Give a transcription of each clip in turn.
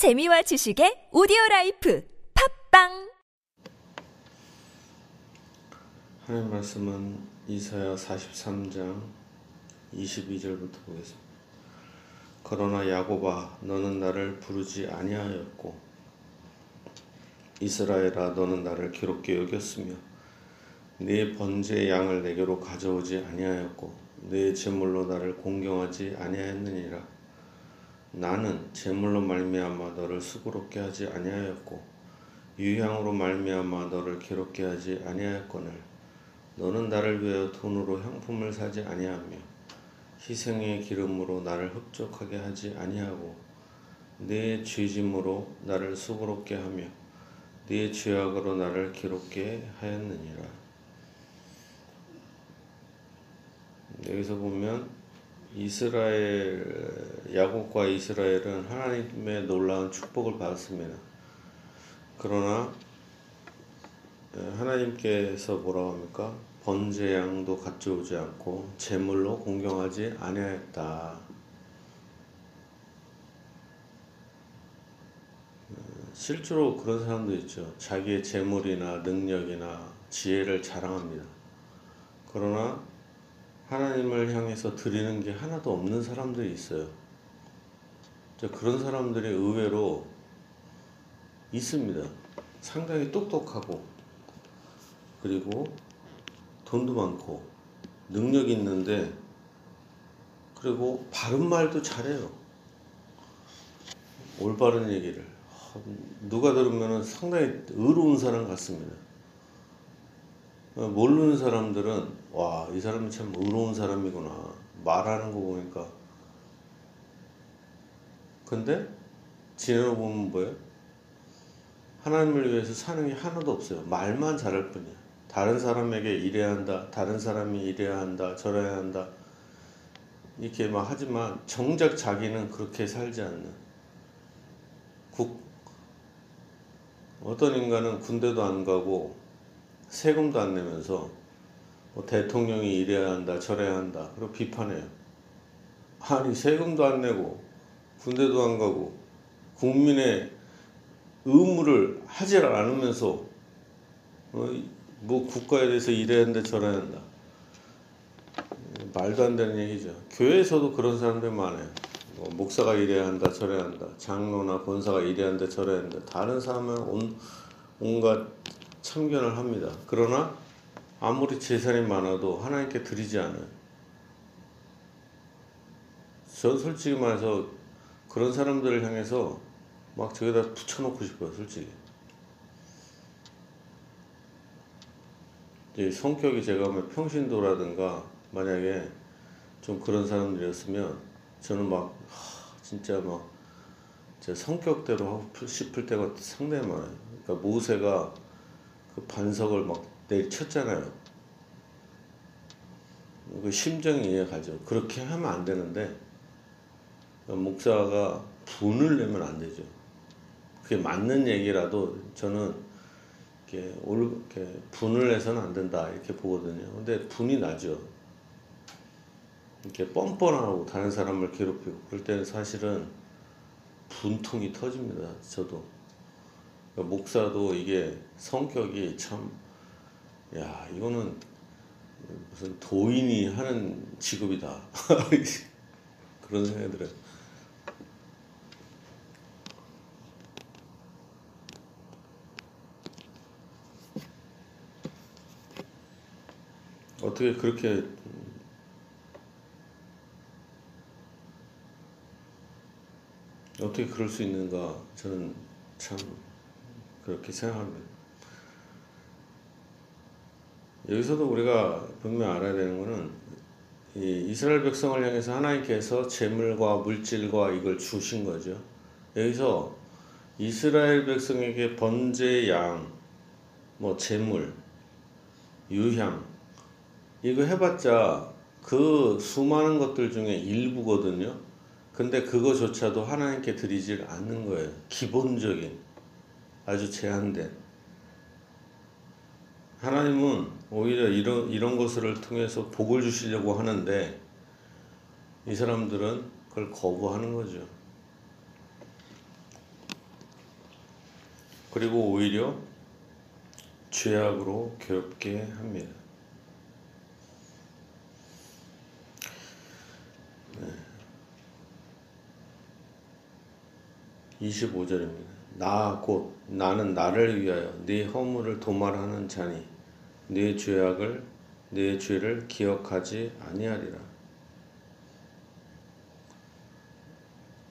재미와 지식의 오디오 라이프 팟빵 하나님 말씀은 이사야 43장 22절부터 보겠습니다. 그러나 야곱아 너는 나를 부르지 아니하였고 이스라엘아 너는 나를 괴롭게 여겼으며 네 번제의 양을 내게로 가져오지 아니하였고 네 제물로 나를 공경하지 아니하였느니라 나는 제물로 말미암아 너를 수고롭게 하지 아니하였고 유향으로 말미암아 너를 괴롭게 하지 아니하였거늘 너는 나를 위하여 돈으로 향품을 사지 아니하며 희생의 기름으로 나를 흡족하게 하지 아니하고 네 죄짐으로 나를 수고롭게 하며 네 죄악으로 나를 기롭게 하였느니라. 여기서 보면 이스라엘 야곱과 이스라엘은 하나님의 놀라운 축복을 받았습니다. 그러나 하나님께서 뭐라고 합니까? 번제양도 가져오지 않고 제물로 공경하지 아니하였다. 실제로 그런 사람도 있죠. 자기의 재물이나 능력이나 지혜를 자랑합니다. 그러나 하나님을 향해서 드리는 게 하나도 없는 사람들이 있어요. 그런 사람들이 의외로 있습니다. 상당히 똑똑하고 그리고 돈도 많고 능력 있는데 그리고 바른 말도 잘해요. 올바른 얘기를 누가 들으면 상당히 의로운 사람 같습니다. 모르는 사람들은 와 이 사람이 참 의로운 사람이구나 말하는 거 보니까 근데 지내보면 뭐예요? 하나님을 위해서 사는 게 하나도 없어요. 말만 잘할 뿐이야. 다른 사람에게 이래야 한다. 다른 사람이 이래야 한다. 저래야 한다. 이렇게 막 하지만 정작 자기는 그렇게 살지 않는 국 어떤 인간은 군대도 안 가고 세금도 안 내면서 뭐 대통령이 이래야 한다 저래야 한다 그리고 비판해요. 아니 세금도 안 내고 군대도 안 가고 국민의 의무를 하지 않으면서 어, 뭐 국가에 대해서 이래야 한다 저래야 한다 말도 안 되는 얘기죠. 교회에서도 그런 사람들 많아요. 뭐 목사가 이래야 한다 저래야 한다 장로나 권사가 이래야 한다 저래야 한다 다른 사람은 온, 온갖 참견을 합니다. 그러나 아무리 재산이 많아도 하나님께 드리지 않아요. 저 솔직히 말해서 그런 사람들을 향해서 막 저기다 붙여놓고 싶어요, 솔직히. 성격이 제가 뭐 평신도라든가 만약에 좀 그런 사람들이었으면 저는 막 진짜 막 제 성격대로 하고 싶을 때가 상당히 많아요. 그러니까 모세가 그 반석을 막 내리쳤잖아요. 그 심정이 이해가죠. 그렇게 하면 안 되는데 목사가 분을 내면 안 되죠. 그게 맞는 얘기라도 저는 이렇게 올 이렇게 분을 내서는 안 된다 이렇게 보거든요. 근데 분이 나죠. 이렇게 뻔뻔하고 다른 사람을 괴롭히고 그럴 때는 사실은 분통이 터집니다. 저도 그러니까 목사도 이게 성격이 참 야 이거는 무슨 도인이 하는 직업이다 그런 생각이 들어요. 어떻게 그렇게 어떻게 그럴 수 있는가 저는 참 그렇게 생각합니다. 여기서도 우리가 분명 알아야 되는 것은 이 이스라엘 백성을 향해서 하나님께서 재물과 물질과 이걸 주신 거죠. 여기서 이스라엘 백성에게 번제 양, 뭐 재물, 유향 이거 해봤자 그 수많은 것들 중에 일부거든요. 근데 그거조차도 하나님께 드리질 않는 거예요. 기본적인 아주 제한된 하나님은 오히려 이런 이런 것을 통해서 복을 주시려고 하는데 이 사람들은 그걸 거부하는 거죠. 그리고 오히려 죄악으로 괴롭게 합니다. 25절입니다. 나 곧 나는 나를 위하여 네 허물을 도말하는 자니 네 죄악을 네 죄를 기억하지 아니하리라.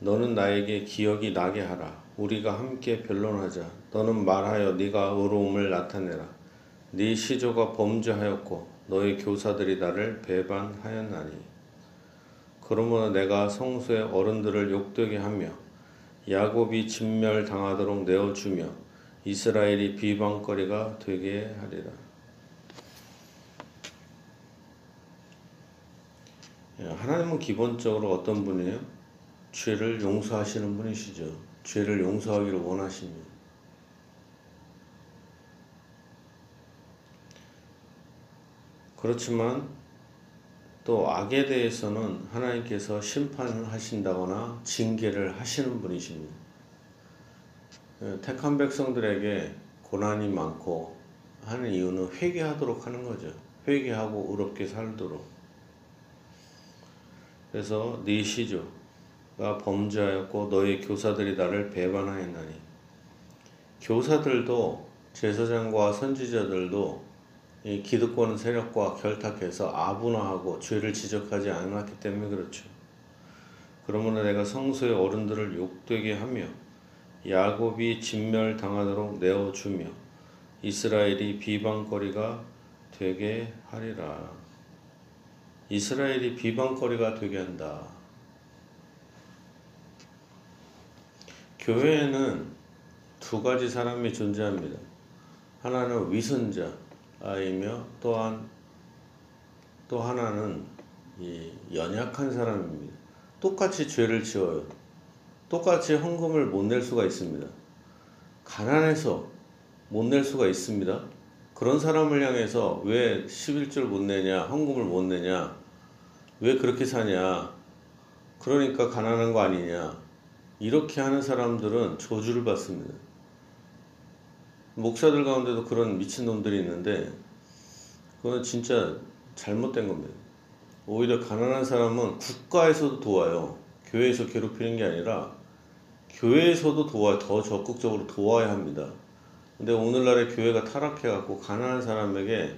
너는 나에게 기억이 나게 하라. 우리가 함께 변론하자. 너는 말하여 네가 의로움을 나타내라. 네 시조가 범죄하였고 너의 교사들이 나를 배반하였나니. 그러므로 내가 성소의 어른들을 욕되게 하며 야곱이 진멸당하도록 내어주며 이스라엘이 비방거리가 되게 하리라. 예, 하나님은 기본적으로 어떤 분이에요? 죄를 용서하시는 분이시죠. 죄를 용서하기를 원하십니다. 그렇지만 또 악에 대해서는 하나님께서 심판을 하신다거나 징계를 하시는 분이십니다. 예, 택한 백성들에게 고난이 많고 하는 이유는 회개하도록 하는 거죠. 회개하고 의롭게 살도록. 그래서 네 시조가 범죄하였고 너희 교사들이 나를 배반하였나니 교사들도 제사장과 선지자들도 이 기득권 세력과 결탁해서 아분화하고 죄를 지적하지 않았기 때문에 그렇죠. 그러므로 내가 성소의 어른들을 욕되게 하며 야곱이 진멸당하도록 내어주며 이스라엘이 비방거리가 되게 하리라. 이스라엘이 비방거리가 되게 한다. 교회에는 두 가지 사람이 존재합니다. 하나는 위선자, 아 이며 또한 또 하나는 이 연약한 사람입니다. 똑같이 죄를 지어요. 똑같이 헌금을 못 낼 수가 있습니다. 가난해서 못 낼 수가 있습니다. 그런 사람을 향해서 왜 11절 못 내냐, 헌금을 못 내냐, 왜 그렇게 사냐, 그러니까 가난한 거 아니냐, 이렇게 하는 사람들은 저주를 받습니다. 목사들 가운데도 그런 미친놈들이 있는데 그건 진짜 잘못된 겁니다. 오히려 가난한 사람은 국가에서도 도와요. 교회에서 괴롭히는 게 아니라 교회에서도 도와 더 적극적으로 도와야 합니다. 근데 오늘날의 교회가 타락해갖고 가난한 사람에게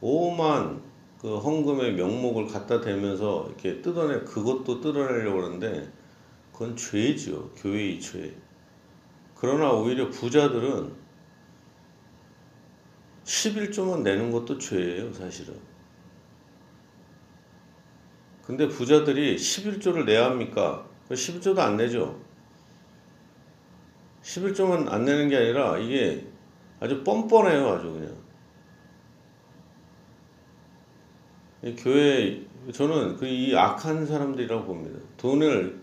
오만 그 헌금의 명목을 갖다 대면서 이렇게 뜯어내 그것도 뜯어내려고 하는데 그건 죄죠. 교회의 죄. 그러나 오히려 부자들은 11조만 내는 것도 죄예요, 사실은. 근데 부자들이 11조를 내야 합니까? 11조도 안 내죠. 11조만 안 내는 게 아니라 이게 아주 뻔뻔해요, 아주 그냥. 교회, 저는 그 이 악한 사람들이라고 봅니다. 돈을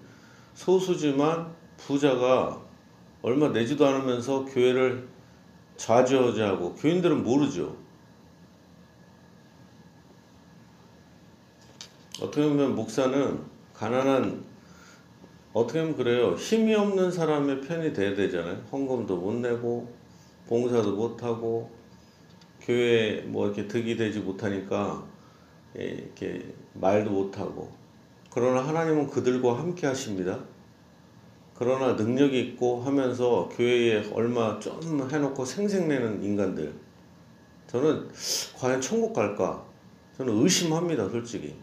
소수지만 부자가 얼마 내지도 않으면서 교회를 좌지우지하고 교인들은 모르죠. 어떻게 보면 목사는 가난한 어떻게 보면 그래요. 힘이 없는 사람의 편이 돼야 되잖아요. 헌금도 못 내고 봉사도 못 하고 교회 뭐 이렇게 득이 되지 못하니까 예, 이렇게 말도 못 하고 그러나 하나님은 그들과 함께 하십니다. 그러나 능력이 있고 하면서 교회에 얼마 좀 해놓고 생색내는 인간들. 저는 과연 천국 갈까? 저는 의심합니다, 솔직히.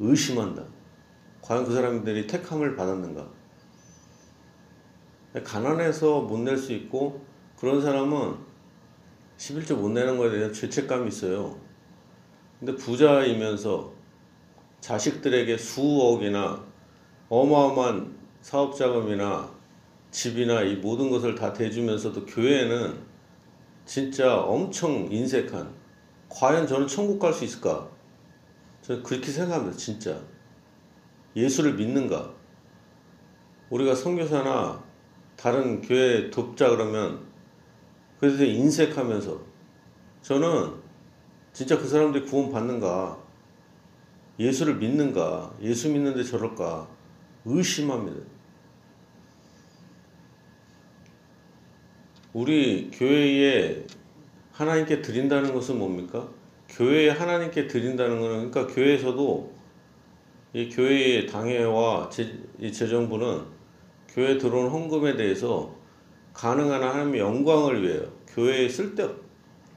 의심한다. 과연 그 사람들이 택함을 받았는가? 가난해서 못 낼 수 있고, 그런 사람은 11조 못 내는 거에 대한 죄책감이 있어요. 근데 부자이면서 자식들에게 수억이나 어마어마한 사업 자금이나 집이나 이 모든 것을 다 대주면서도 교회는 진짜 엄청 인색한 과연 저는 천국 갈 수 있을까? 저는 그렇게 생각합니다. 진짜 예수를 믿는가? 우리가 선교사나 다른 교회 돕자 그러면 그래서 인색하면서 저는 진짜 그 사람들이 구원 받는가? 예수를 믿는가? 예수 믿는데 저럴까? 의심합니다. 우리 교회에 하나님께 드린다는 것은 뭡니까? 교회에 하나님께 드린다는 것은 그러니까 교회에서도 이 교회의 당회와 제, 이 재정부는 교회 들어온 헌금에 대해서 가능한 한 하나님의 영광을 위하여 교회에 쓸데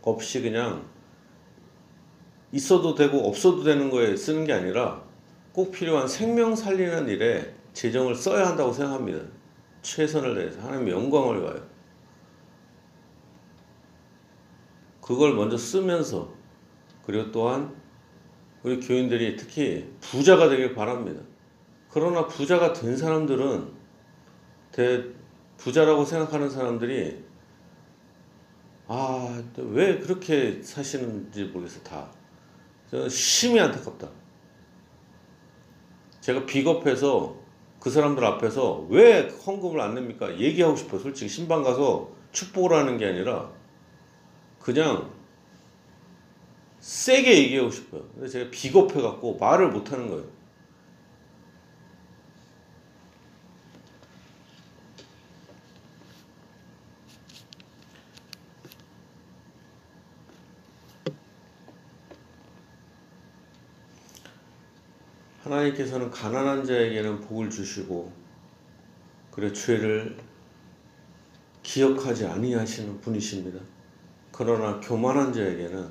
없이 그냥 있어도 되고 없어도 되는 거에 쓰는 게 아니라 꼭 필요한 생명 살리는 일에 재정을 써야 한다고 생각합니다. 최선을 다해서 하나님의 영광을 위하여. 그걸 먼저 쓰면서 그리고 또한 우리 교인들이 특히 부자가 되길 바랍니다. 그러나 부자가 된 사람들은 대 부자라고 생각하는 사람들이 아, 왜 그렇게 사시는지 모르겠어, 다. 저는 심히 안타깝다. 제가 비겁해서 그 사람들 앞에서 왜 헌금을 안 냅니까? 얘기하고 싶어요. 솔직히 신방 가서 축복을 하는 게 아니라 그냥 세게 얘기하고 싶어요. 근데 제가 비겁해갖고 말을 못 하는 거예요. 하나님께서는 가난한 자에게는 복을 주시고 그래 죄를 기억하지 아니하시는 분이십니다. 그러나 교만한 자에게는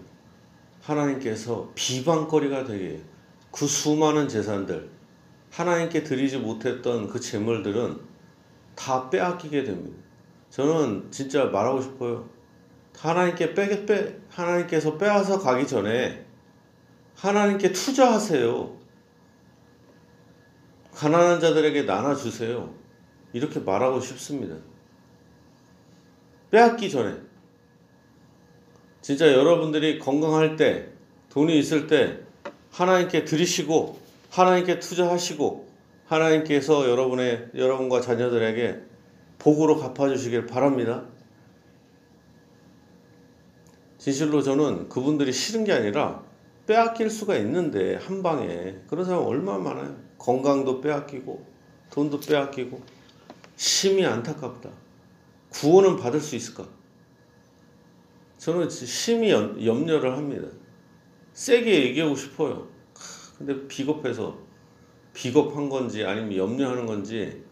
하나님께서 비방거리가 되게. 그 수많은 재산들 하나님께 드리지 못했던 그 재물들은 다 빼앗기게 됩니다. 저는 진짜 말하고 싶어요. 하나님께 빼, 빼, 하나님께서 빼앗아 가기 전에 하나님께 투자하세요. 가난한 자들에게 나눠 주세요. 이렇게 말하고 싶습니다. 빼앗기 전에. 진짜 여러분들이 건강할 때, 돈이 있을 때, 하나님께 드리시고, 하나님께 투자하시고, 하나님께서 여러분의, 여러분과 자녀들에게 복으로 갚아 주시길 바랍니다. 진실로 저는 그분들이 싫은 게 아니라 빼앗길 수가 있는데, 한 방에. 그런 사람 얼마나 많아요. 건강도 빼앗기고, 돈도 빼앗기고, 심히 안타깝다. 구원은 받을 수 있을까? 저는 심히 염- 염려를 합니다. 세게 얘기하고 싶어요. 근데 비겁해서 비겁한 건지 아니면 염려하는 건지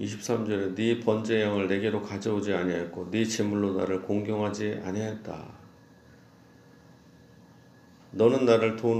이십삼 절에 네 번제 양을 내게로 가져오지 아니하였고 네 제물로 나를 공경하지 아니하였다. 너는 나를 돈